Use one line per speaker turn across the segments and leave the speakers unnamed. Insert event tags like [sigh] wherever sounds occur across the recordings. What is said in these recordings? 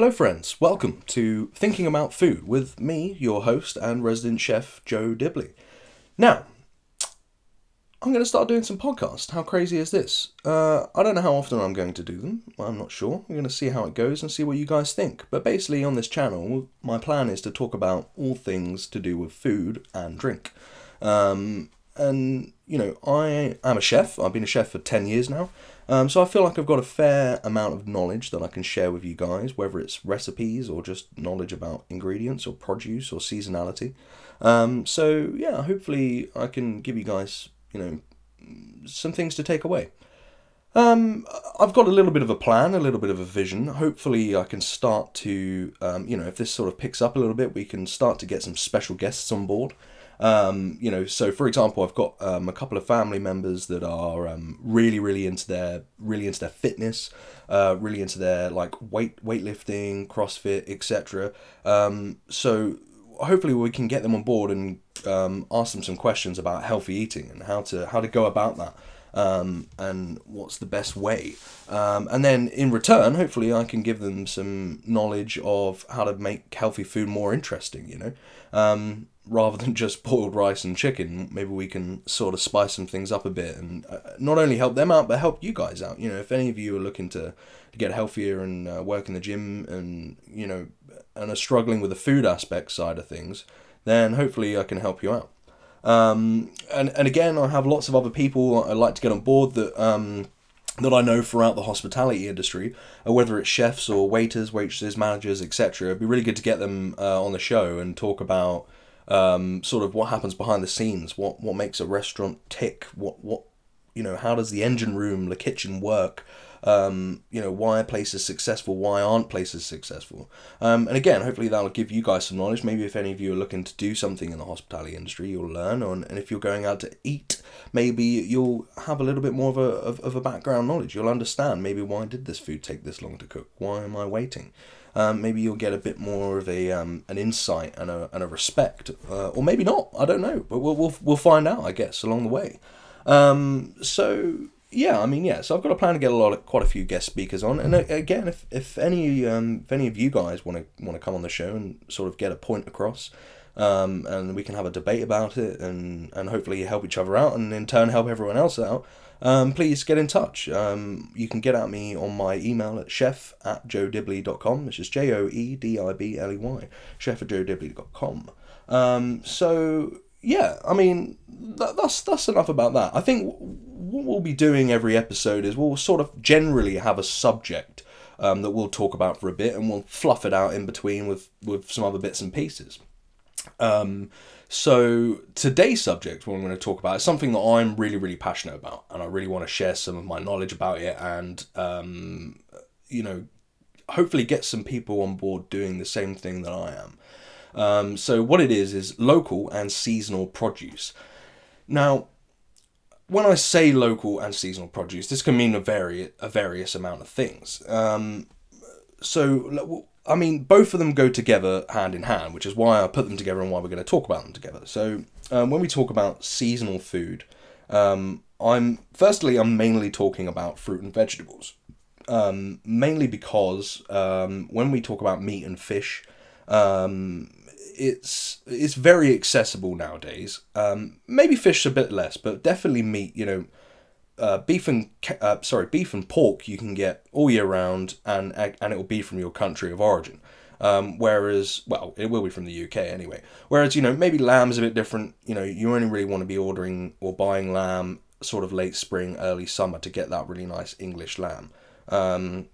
Hello, friends. Welcome to Thinking About Food with me, your host and resident chef, Joe Dibley. Now, I'm going to start doing some podcasts. How crazy is this? Uh, I don't know how often I'm going to do them. I'm not sure. I'm going to see how it goes and see what you guys think. But basically, on this channel, my plan is to talk about all things to do with food and drink. Um, and, you know, I am a chef. I've been a chef for 10 years now. Um, so I feel like I've got a fair amount of knowledge that I can share with you guys, whether it's recipes or just knowledge about ingredients or produce or seasonality. Um, so yeah, hopefully I can give you guys, you know, some things to take away. Um, I've got a little bit of a plan, a little bit of a vision. Hopefully, I can start to, um, you know, if this sort of picks up a little bit, we can start to get some special guests on board. Um, you know, so for example, I've got um, a couple of family members that are um, really, really into their really into their fitness, uh, really into their like weight weightlifting, CrossFit, etc. Um, so hopefully we can get them on board and um, ask them some questions about healthy eating and how to how to go about that. Um, and what's the best way. Um, and then in return, hopefully, I can give them some knowledge of how to make healthy food more interesting, you know. Um, rather than just boiled rice and chicken, maybe we can sort of spice some things up a bit and uh, not only help them out, but help you guys out. You know, if any of you are looking to, to get healthier and uh, work in the gym and, you know, and are struggling with the food aspect side of things, then hopefully I can help you out. Um, and, and again, I have lots of other people I'd like to get on board that, um, that I know throughout the hospitality industry, uh, whether it's chefs or waiters, waitresses, managers, etc. It'd be really good to get them uh, on the show and talk about um, sort of what happens behind the scenes, what what makes a restaurant tick, what what you know, how does the engine room, the kitchen work? Um, you know, why are places successful? Why aren't places successful? Um, and again, hopefully that'll give you guys some knowledge. Maybe if any of you are looking to do something in the hospitality industry, you'll learn. and if you're going out to eat, maybe you'll have a little bit more of a of, of a background knowledge. You'll understand maybe why did this food take this long to cook? Why am I waiting? Um, maybe you'll get a bit more of a um, an insight and a, and a respect, uh, or maybe not. I don't know, but we'll we'll, we'll find out, I guess, along the way. Um, so yeah, I mean, yeah. So I've got a plan to get a lot of quite a few guest speakers on, and uh, again, if if any um, if any of you guys want to want to come on the show and sort of get a point across. Um, and we can have a debate about it and, and hopefully help each other out and in turn help everyone else out um, please get in touch. Um, you can get at me on my email at chef at joedibley.com, which is J O E D I B L E Y, chef at joedibley.com. Um, so, yeah, I mean, that, that's, that's enough about that. I think what we'll be doing every episode is we'll sort of generally have a subject um, that we'll talk about for a bit and we'll fluff it out in between with, with some other bits and pieces. Um, so today's subject, what I'm going to talk about, is something that I'm really, really passionate about, and I really want to share some of my knowledge about it, and um, you know, hopefully get some people on board doing the same thing that I am. Um, so what it is is local and seasonal produce. Now, when I say local and seasonal produce, this can mean a vari- a various amount of things. Um, so I mean, both of them go together hand in hand, which is why I put them together and why we're going to talk about them together. So, um, when we talk about seasonal food, um, I'm firstly I'm mainly talking about fruit and vegetables, um, mainly because um, when we talk about meat and fish, um, it's it's very accessible nowadays. Um, maybe fish a bit less, but definitely meat. You know, uh, beef and uh, sorry beef and pork you can get all year round and and it will be from your country of origin. Um, whereas well it will be from the UK anyway. Whereas you know maybe lamb's a bit different. You know you only really want to be ordering or buying lamb sort of late spring early summer to get that really nice English lamb. Um,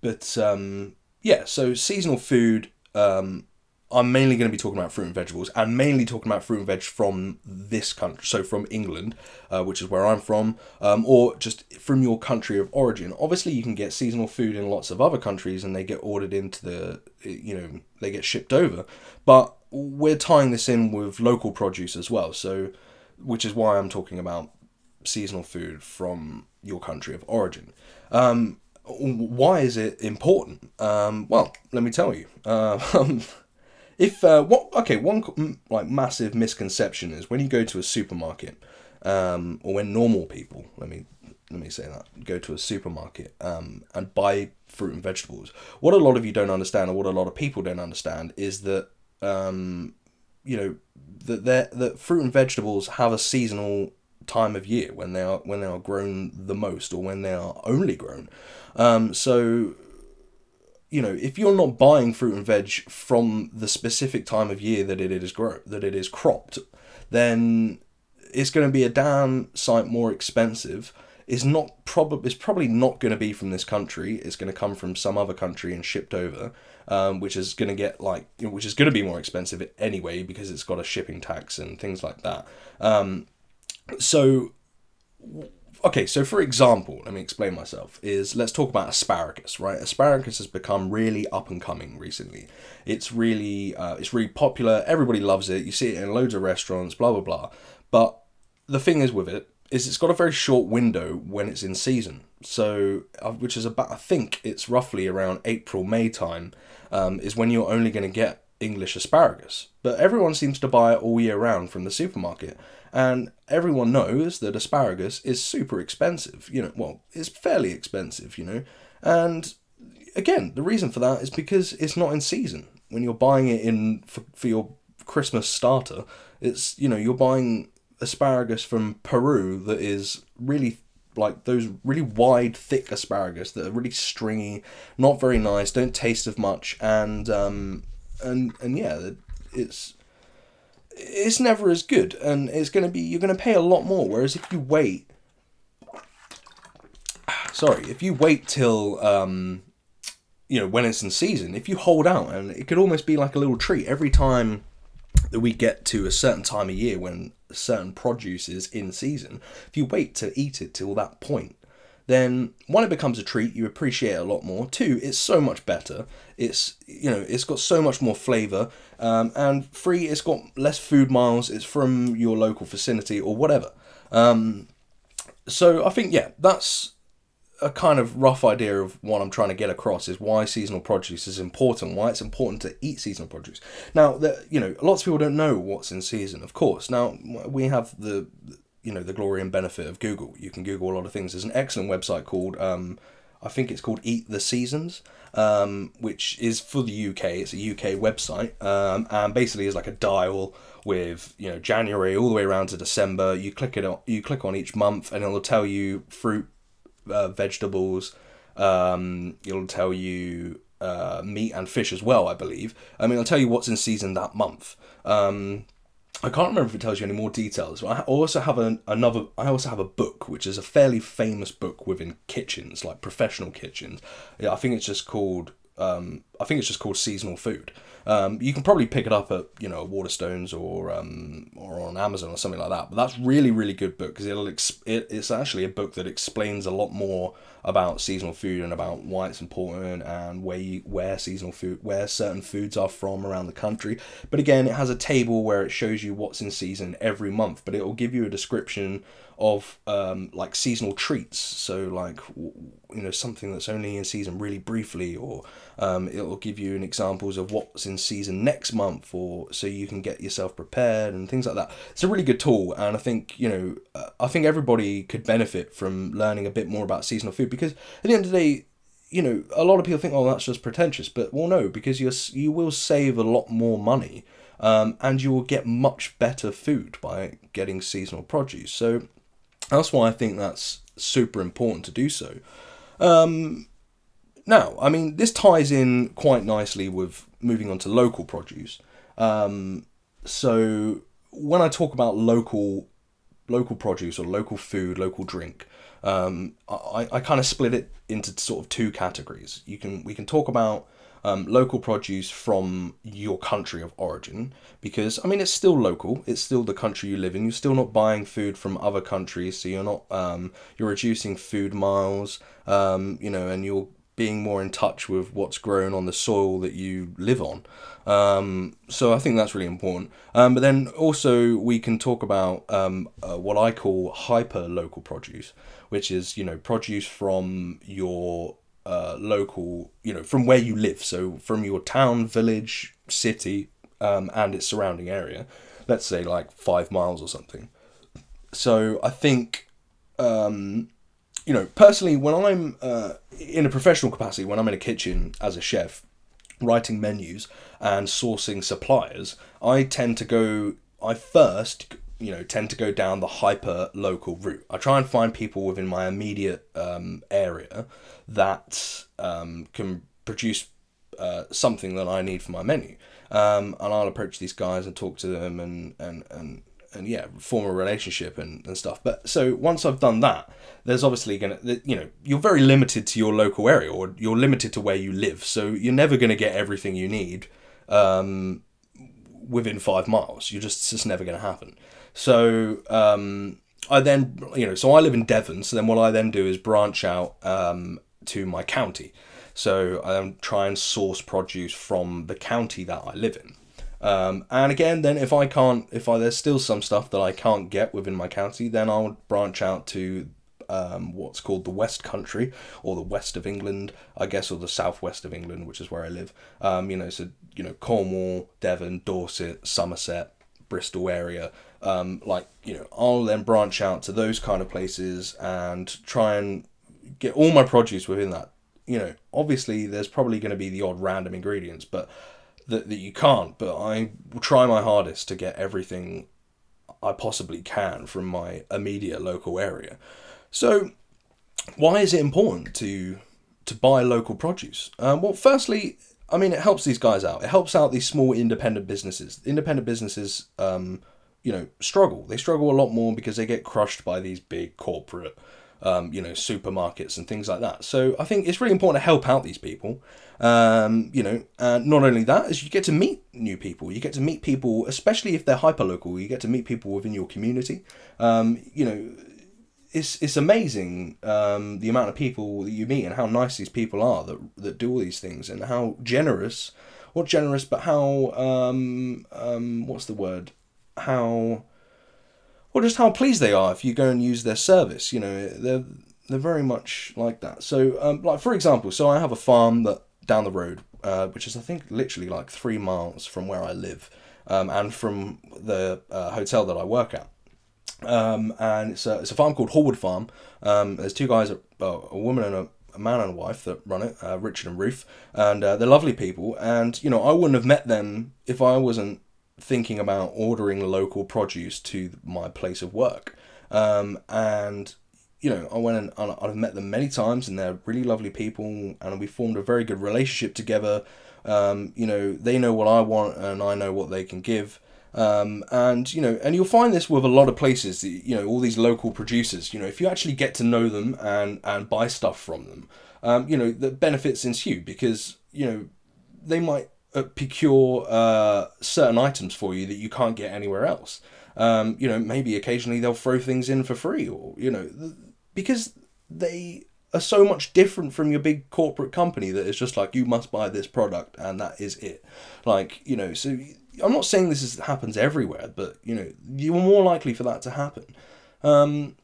but um, yeah so seasonal food um, I'm mainly going to be talking about fruit and vegetables and mainly talking about fruit and veg from this country, so from England, uh, which is where I'm from, um, or just from your country of origin. Obviously, you can get seasonal food in lots of other countries and they get ordered into the, you know, they get shipped over. But we're tying this in with local produce as well, so which is why I'm talking about seasonal food from your country of origin. Um, why is it important? Um, well, let me tell you. Uh, [laughs] if uh, what okay one like massive misconception is when you go to a supermarket um, or when normal people let me let me say that go to a supermarket um, and buy fruit and vegetables. What a lot of you don't understand, or what a lot of people don't understand, is that um, you know that that fruit and vegetables have a seasonal time of year when they are when they are grown the most or when they are only grown. Um, so you know, if you're not buying fruit and veg from the specific time of year that it is grown, that it is cropped, then it's going to be a damn sight more expensive. It's not probably it's probably not going to be from this country. It's going to come from some other country and shipped over, um, which is going to get like which is going to be more expensive anyway because it's got a shipping tax and things like that. Um, so okay, so for example, let me explain myself. Is let's talk about asparagus, right? Asparagus has become really up and coming recently. It's really, uh, it's really popular. Everybody loves it. You see it in loads of restaurants, blah blah blah. But the thing is with it is it's got a very short window when it's in season. So, uh, which is about I think it's roughly around April May time, um, is when you're only going to get English asparagus. But everyone seems to buy it all year round from the supermarket. And everyone knows that asparagus is super expensive. You know, well, it's fairly expensive, you know. And again, the reason for that is because it's not in season. When you're buying it in for, for your Christmas starter, it's, you know, you're buying asparagus from Peru that is really like those really wide, thick asparagus that are really stringy, not very nice, don't taste of much, and um, and and yeah, it's it's never as good, and it's going to be you're going to pay a lot more. Whereas if you wait, [sighs] sorry, if you wait till um, you know when it's in season, if you hold out, and it could almost be like a little treat every time that we get to a certain time of year when certain produce is in season. If you wait to eat it till that point, then one it becomes a treat you appreciate it a lot more. Two it's so much better. It's you know it's got so much more flavor. Um, and three it's got less food miles. It's from your local vicinity or whatever. Um, so i think yeah that's a kind of rough idea of what i'm trying to get across is why seasonal produce is important why it's important to eat seasonal produce. Now that you know lots of people don't know what's in season of course. Now we have the you know the glory and benefit of Google. You can Google a lot of things. There's an excellent website called um, I think it's called Eat the Seasons, um, which is for the UK. It's a UK website, um, and basically is like a dial with you know January all the way around to December. You click it on, you click on each month, and it'll tell you fruit, uh, vegetables. Um, it'll tell you uh, meat and fish as well, I believe. I mean, it'll tell you what's in season that month. I can't remember if it tells you any more details. But I also have an, another. I also have a book, which is a fairly famous book within kitchens, like professional kitchens. Yeah, I think it's just called. Um, I think it's just called seasonal food. Um, you can probably pick it up at you know Waterstones or um, or on Amazon or something like that. But that's really really good book because it'll it, it's actually a book that explains a lot more about seasonal food and about why it's important and where you, where seasonal food where certain foods are from around the country. But again, it has a table where it shows you what's in season every month, but it will give you a description of um, like seasonal treats. So like you know something that's only in season really briefly, or um, it will give you an examples of what's in season next month, or so you can get yourself prepared and things like that. It's a really good tool, and I think you know uh, I think everybody could benefit from learning a bit more about seasonal food because at the end of the day. You know, a lot of people think, "Oh, that's just pretentious," but well, no, because you you will save a lot more money, um, and you will get much better food by getting seasonal produce. So that's why I think that's super important to do so. Um, now, I mean, this ties in quite nicely with moving on to local produce. Um, so when I talk about local local produce or local food, local drink, um, I, I kind of split it into sort of two categories. You can we can talk about um, local produce from your country of origin because I mean it's still local it's still the country you live in you're still not buying food from other countries so you're not um, you're reducing food miles um, you know and you're being more in touch with what's grown on the soil that you live on um, so I think that's really important um, but then also we can talk about um, uh, what I call hyper local produce which is you know produce from your uh, local, you know, from where you live. So from your town, village, city, um, and its surrounding area. Let's say like five miles or something. So I think um, you know, personally, when I'm uh, in a professional capacity, when I'm in a kitchen as a chef, writing menus and sourcing suppliers, I tend to go. I first, you know, tend to go down the hyper local route. I try and find people within my immediate um, area that um, can produce uh, something that I need for my menu. Um, and I'll approach these guys and talk to them and, and, and and yeah, form a relationship and, and stuff. But so once I've done that, there's obviously gonna you know you're very limited to your local area or you're limited to where you live, so you're never gonna get everything you need um, within five miles. You're just it's just never gonna happen. So um, I then you know so I live in Devon, so then what I then do is branch out um, to my county. So I try and source produce from the county that I live in. Um, and again, then if I can't, if I, there's still some stuff that I can't get within my county, then I'll branch out to um, what's called the West Country or the West of England, I guess, or the Southwest of England, which is where I live. Um, you know, so you know Cornwall, Devon, Dorset, Somerset, Bristol area. Um, like you know, I'll then branch out to those kind of places and try and get all my produce within that. You know, obviously there's probably going to be the odd random ingredients, but that, that you can't, but I try my hardest to get everything I possibly can from my immediate local area. So, why is it important to to buy local produce? Um, well, firstly, I mean it helps these guys out. It helps out these small independent businesses. Independent businesses, um, you know, struggle. They struggle a lot more because they get crushed by these big corporate um, you know, supermarkets and things like that. So I think it's really important to help out these people. Um, you know, and not only that, is you get to meet new people. You get to meet people, especially if they're hyper local. You get to meet people within your community. Um, you know, it's it's amazing um, the amount of people that you meet and how nice these people are that that do all these things and how generous, not generous, but how um, um, what's the word? How or just how pleased they are if you go and use their service. You know, they're they're very much like that. So, um, like for example, so I have a farm that down the road, uh, which is I think literally like three miles from where I live, um, and from the uh, hotel that I work at. Um, and it's a, it's a farm called Hallwood Farm. Um, there's two guys, a, a woman and a, a man and a wife that run it, uh, Richard and Ruth, and uh, they're lovely people. And you know, I wouldn't have met them if I wasn't thinking about ordering local produce to my place of work. Um, and you know, I went and, I've met them many times, and they're really lovely people, and we formed a very good relationship together. Um, you know, they know what I want, and I know what they can give. Um, and you know, and you'll find this with a lot of places. You know, all these local producers. You know, if you actually get to know them and and buy stuff from them, um, you know, the benefits ensue because you know they might procure uh, certain items for you that you can't get anywhere else. Um, you know, maybe occasionally they'll throw things in for free, or you know, because they are so much different from your big corporate company that it's just like you must buy this product and that is it. Like you know, so I'm not saying this is, happens everywhere, but you know, you're more likely for that to happen. Um,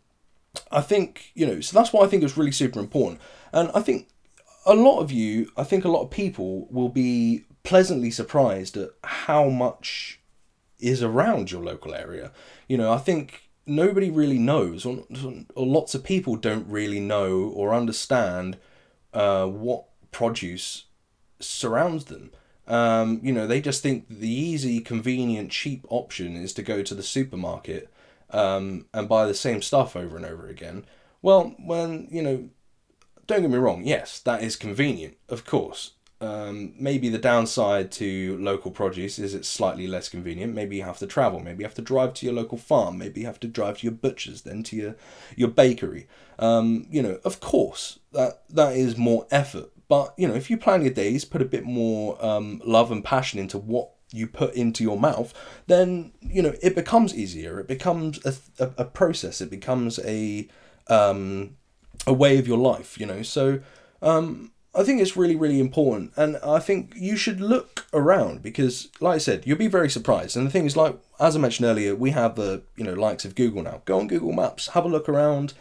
I think you know, so that's why I think it's really super important, and I think a lot of you, I think a lot of people will be pleasantly surprised at how much is around your local area. You know, I think nobody really knows, or, or lots of people don't really know or understand uh, what produce surrounds them. Um, you know, they just think the easy, convenient, cheap option is to go to the supermarket um, and buy the same stuff over and over again. Well, when, you know, don't get me wrong, yes, that is convenient, of course um, maybe the downside to local produce is it's slightly less convenient. Maybe you have to travel. Maybe you have to drive to your local farm. Maybe you have to drive to your butcher's, then to your your bakery. Um, you know, of course, that that is more effort. But you know, if you plan your days, put a bit more um, love and passion into what you put into your mouth, then you know it becomes easier. It becomes a, a, a process. It becomes a um, a way of your life. You know, so. Um, I think it's really, really important. And I think you should look around because, like I said, you'll be very surprised. And the thing is, like, as I mentioned earlier, we have the, you know, likes of Google now. Go on Google Maps, have a look around,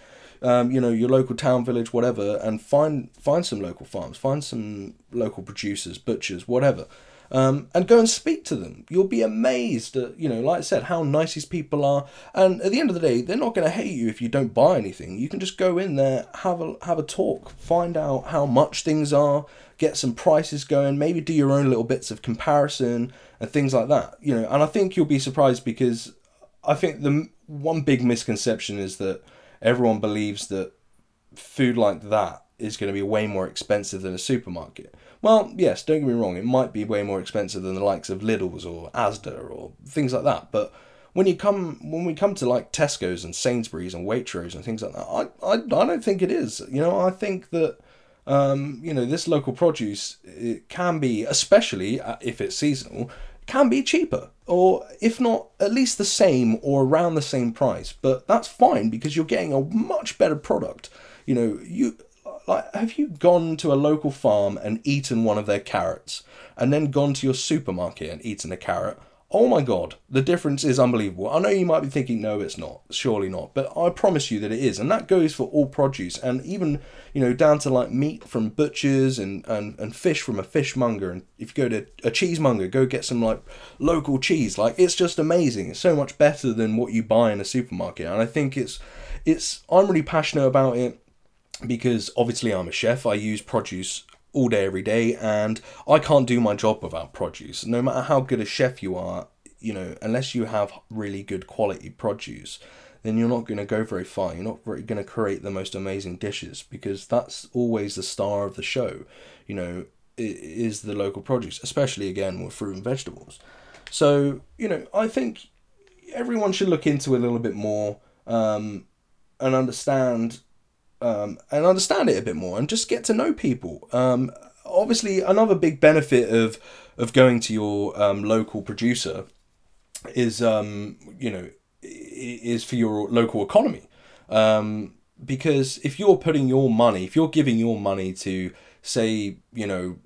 um, you know, your local town, village, whatever, and find find some local farms, find some local producers, butchers, whatever. Um, and go and speak to them. You'll be amazed at, you know, like I said, how nice these people are. And at the end of the day, they're not going to hate you if you don't buy anything. You can just go in there, have a have a talk, find out how much things are, get some prices going, maybe do your own little bits of comparison and things like that. You know, and I think you'll be surprised because I think the one big misconception is that everyone believes that food like that is going to be way more expensive than a supermarket. Well, yes, don't get me wrong, it might be way more expensive than the likes of Lidl's or Asda or things like that, but when you come when we come to like Tesco's and Sainsbury's and Waitrose and things like that, I, I, I don't think it is. You know, I think that um, you know this local produce it can be, especially uh, if it's seasonal, can be cheaper or if not at least the same or around the same price. But that's fine because you're getting a much better product. You know, you like, have you gone to a local farm and eaten one of their carrots, and then gone to your supermarket and eaten a carrot? Oh my god, the difference is unbelievable. I know you might be thinking, no, it's not, surely not, but I promise you that it is, and that goes for all produce, and even you know down to like meat from butchers and and, and fish from a fishmonger, and if you go to a cheesemonger, go get some like local cheese. Like it's just amazing. It's so much better than what you buy in a supermarket, and I think it's it's I'm really passionate about it because obviously I'm a chef, I use produce all day, every day, and I can't do my job without produce. No matter how good a chef you are, you know, unless you have really good quality produce, then you're not going to go very far. You're not going to create the most amazing dishes because that's always the star of the show. You know, is the local produce, especially again with fruit and vegetables. So, you know, I think everyone should look into a little bit more um, and understand um, and understand it a bit more and just get to know people. Um, obviously, another big benefit of of going to your um, local producer is um, you know is for your local economy um, because if you're putting your money, if you're giving your money to say you know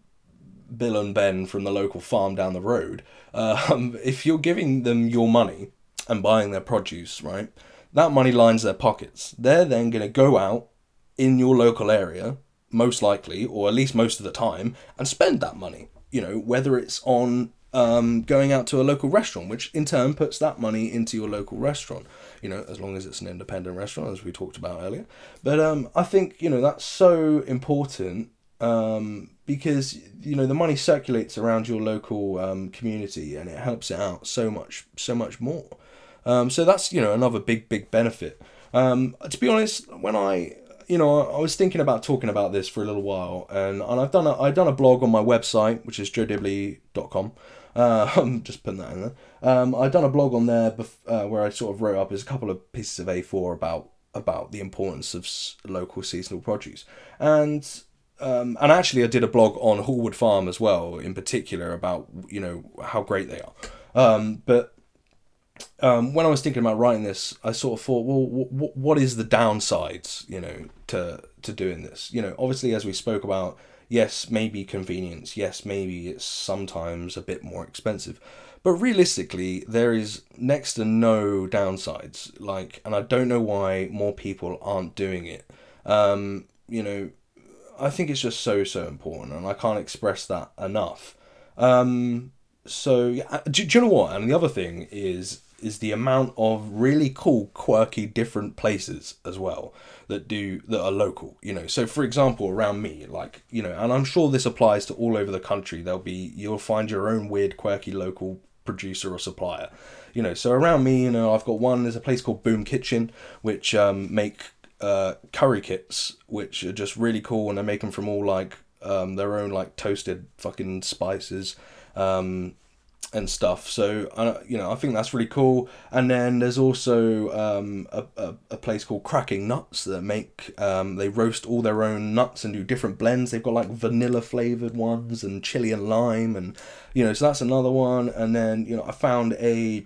Bill and Ben from the local farm down the road, um, [laughs] if you're giving them your money and buying their produce, right, that money lines their pockets. They're then going to go out in your local area, most likely, or at least most of the time, and spend that money. You know, whether it's on um, going out to a local restaurant, which in turn puts that money into your local restaurant. You know, as long as it's an independent restaurant, as we talked about earlier. But um, I think you know that's so important um, because you know the money circulates around your local um, community and it helps it out so much, so much more. Um, so that's you know another big, big benefit. Um, to be honest, when I you know, I was thinking about talking about this for a little while, and, and I've done a, I've done a blog on my website, which is joedibley.com. Uh, [laughs] I'm just putting that in there. Um, I've done a blog on there bef- uh, where I sort of wrote up as a couple of pieces of A4 about about the importance of s- local seasonal produce, and um, and actually I did a blog on Hallwood Farm as well, in particular about you know how great they are. Um, but um, when I was thinking about writing this, I sort of thought, well, w- w- what is the downsides, you know, to to doing this? You know, obviously, as we spoke about, yes, maybe convenience, yes, maybe it's sometimes a bit more expensive, but realistically, there is next to no downsides. Like, and I don't know why more people aren't doing it. Um, you know, I think it's just so so important, and I can't express that enough. Um, so yeah, do, do you know what? And the other thing is is the amount of really cool, quirky, different places as well that do that are local. You know, so for example, around me, like you know, and I'm sure this applies to all over the country. There'll be you'll find your own weird, quirky local producer or supplier. You know, so around me, you know, I've got one. There's a place called Boom Kitchen, which um, make uh, curry kits, which are just really cool, and they make them from all like um, their own like toasted fucking spices. Um, and stuff. So uh, you know, I think that's really cool. And then there's also um, a, a, a place called Cracking Nuts that make um, they roast all their own nuts and do different blends. They've got like vanilla flavored ones and chili and lime, and you know, so that's another one. And then you know, I found a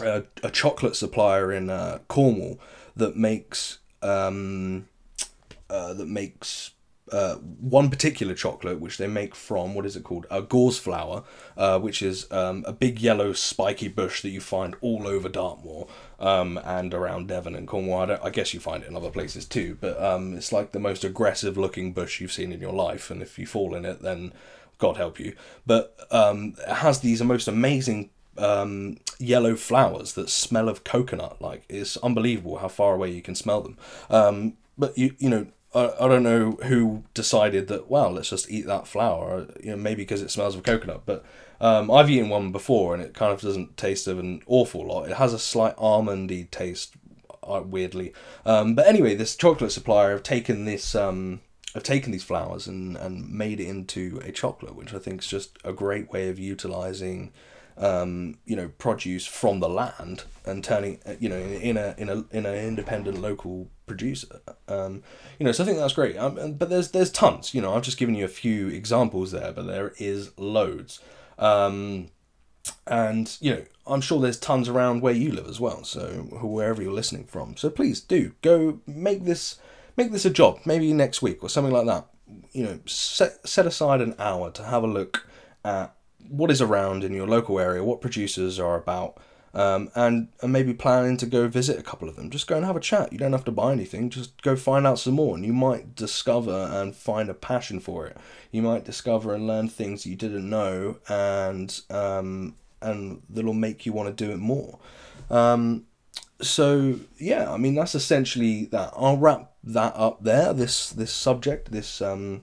a, a chocolate supplier in uh, Cornwall that makes um, uh, that makes uh, one particular chocolate which they make from what is it called? A gorse flower, uh, which is um, a big yellow spiky bush that you find all over Dartmoor um, and around Devon and Cornwall. I, I, guess you find it in other places too, but um, it's like the most aggressive looking bush you've seen in your life, and if you fall in it, then God help you. But um, it has these most amazing um, yellow flowers that smell of coconut. Like it's unbelievable how far away you can smell them. Um, but you you know I, I don't know who decided that well let's just eat that flower. You know maybe because it smells of coconut, but. Um, I've eaten one before and it kind of doesn't taste of an awful lot. It has a slight almondy taste, uh, weirdly. Um, but anyway, this chocolate supplier have taken this um, have taken these flowers and, and made it into a chocolate, which I think is just a great way of utilizing um, you know, produce from the land and turning, uh, you know, in a in a in an independent local producer. Um, you know, so I think that's great. Um, but there's there's tons. You know, I've just given you a few examples there, but there is loads. Um, and you know, I'm sure there's tons around where you live as well. So wherever you're listening from, so please do go make this make this a job. Maybe next week or something like that. You know, set set aside an hour to have a look at what is around in your local area, what producers are about, um, and and maybe planning to go visit a couple of them. Just go and have a chat. You don't have to buy anything. Just go find out some more, and you might discover and find a passion for it. You might discover and learn things you didn't know, and um, and that'll make you want to do it more. Um, so yeah, I mean that's essentially that. I'll wrap that up there. This this subject, this um,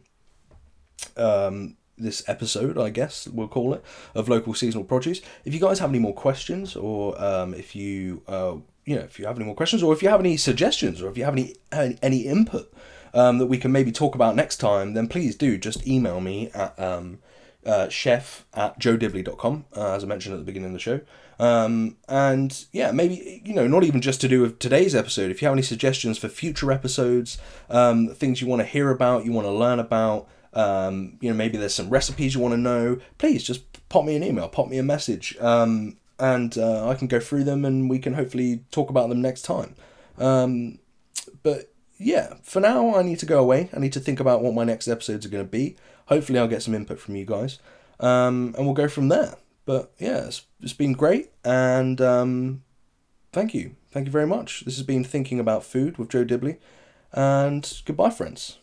um, this episode, I guess we'll call it, of local seasonal produce. If you guys have any more questions, or um, if you uh, you know if you have any more questions, or if you have any suggestions, or if you have any any input um, that we can maybe talk about next time, then please do just email me at um, uh, chef at joedibley.com, uh, as I mentioned at the beginning of the show. Um, and yeah, maybe, you know, not even just to do with today's episode. If you have any suggestions for future episodes, um, things you want to hear about, you want to learn about, um, you know, maybe there's some recipes you want to know, please just pop me an email, pop me a message, um, and uh, I can go through them and we can hopefully talk about them next time. Um, but yeah, for now, I need to go away. I need to think about what my next episodes are going to be. Hopefully, I'll get some input from you guys, um, and we'll go from there. But yeah, it's, it's been great, and um, thank you. Thank you very much. This has been Thinking About Food with Joe Dibley, and goodbye, friends.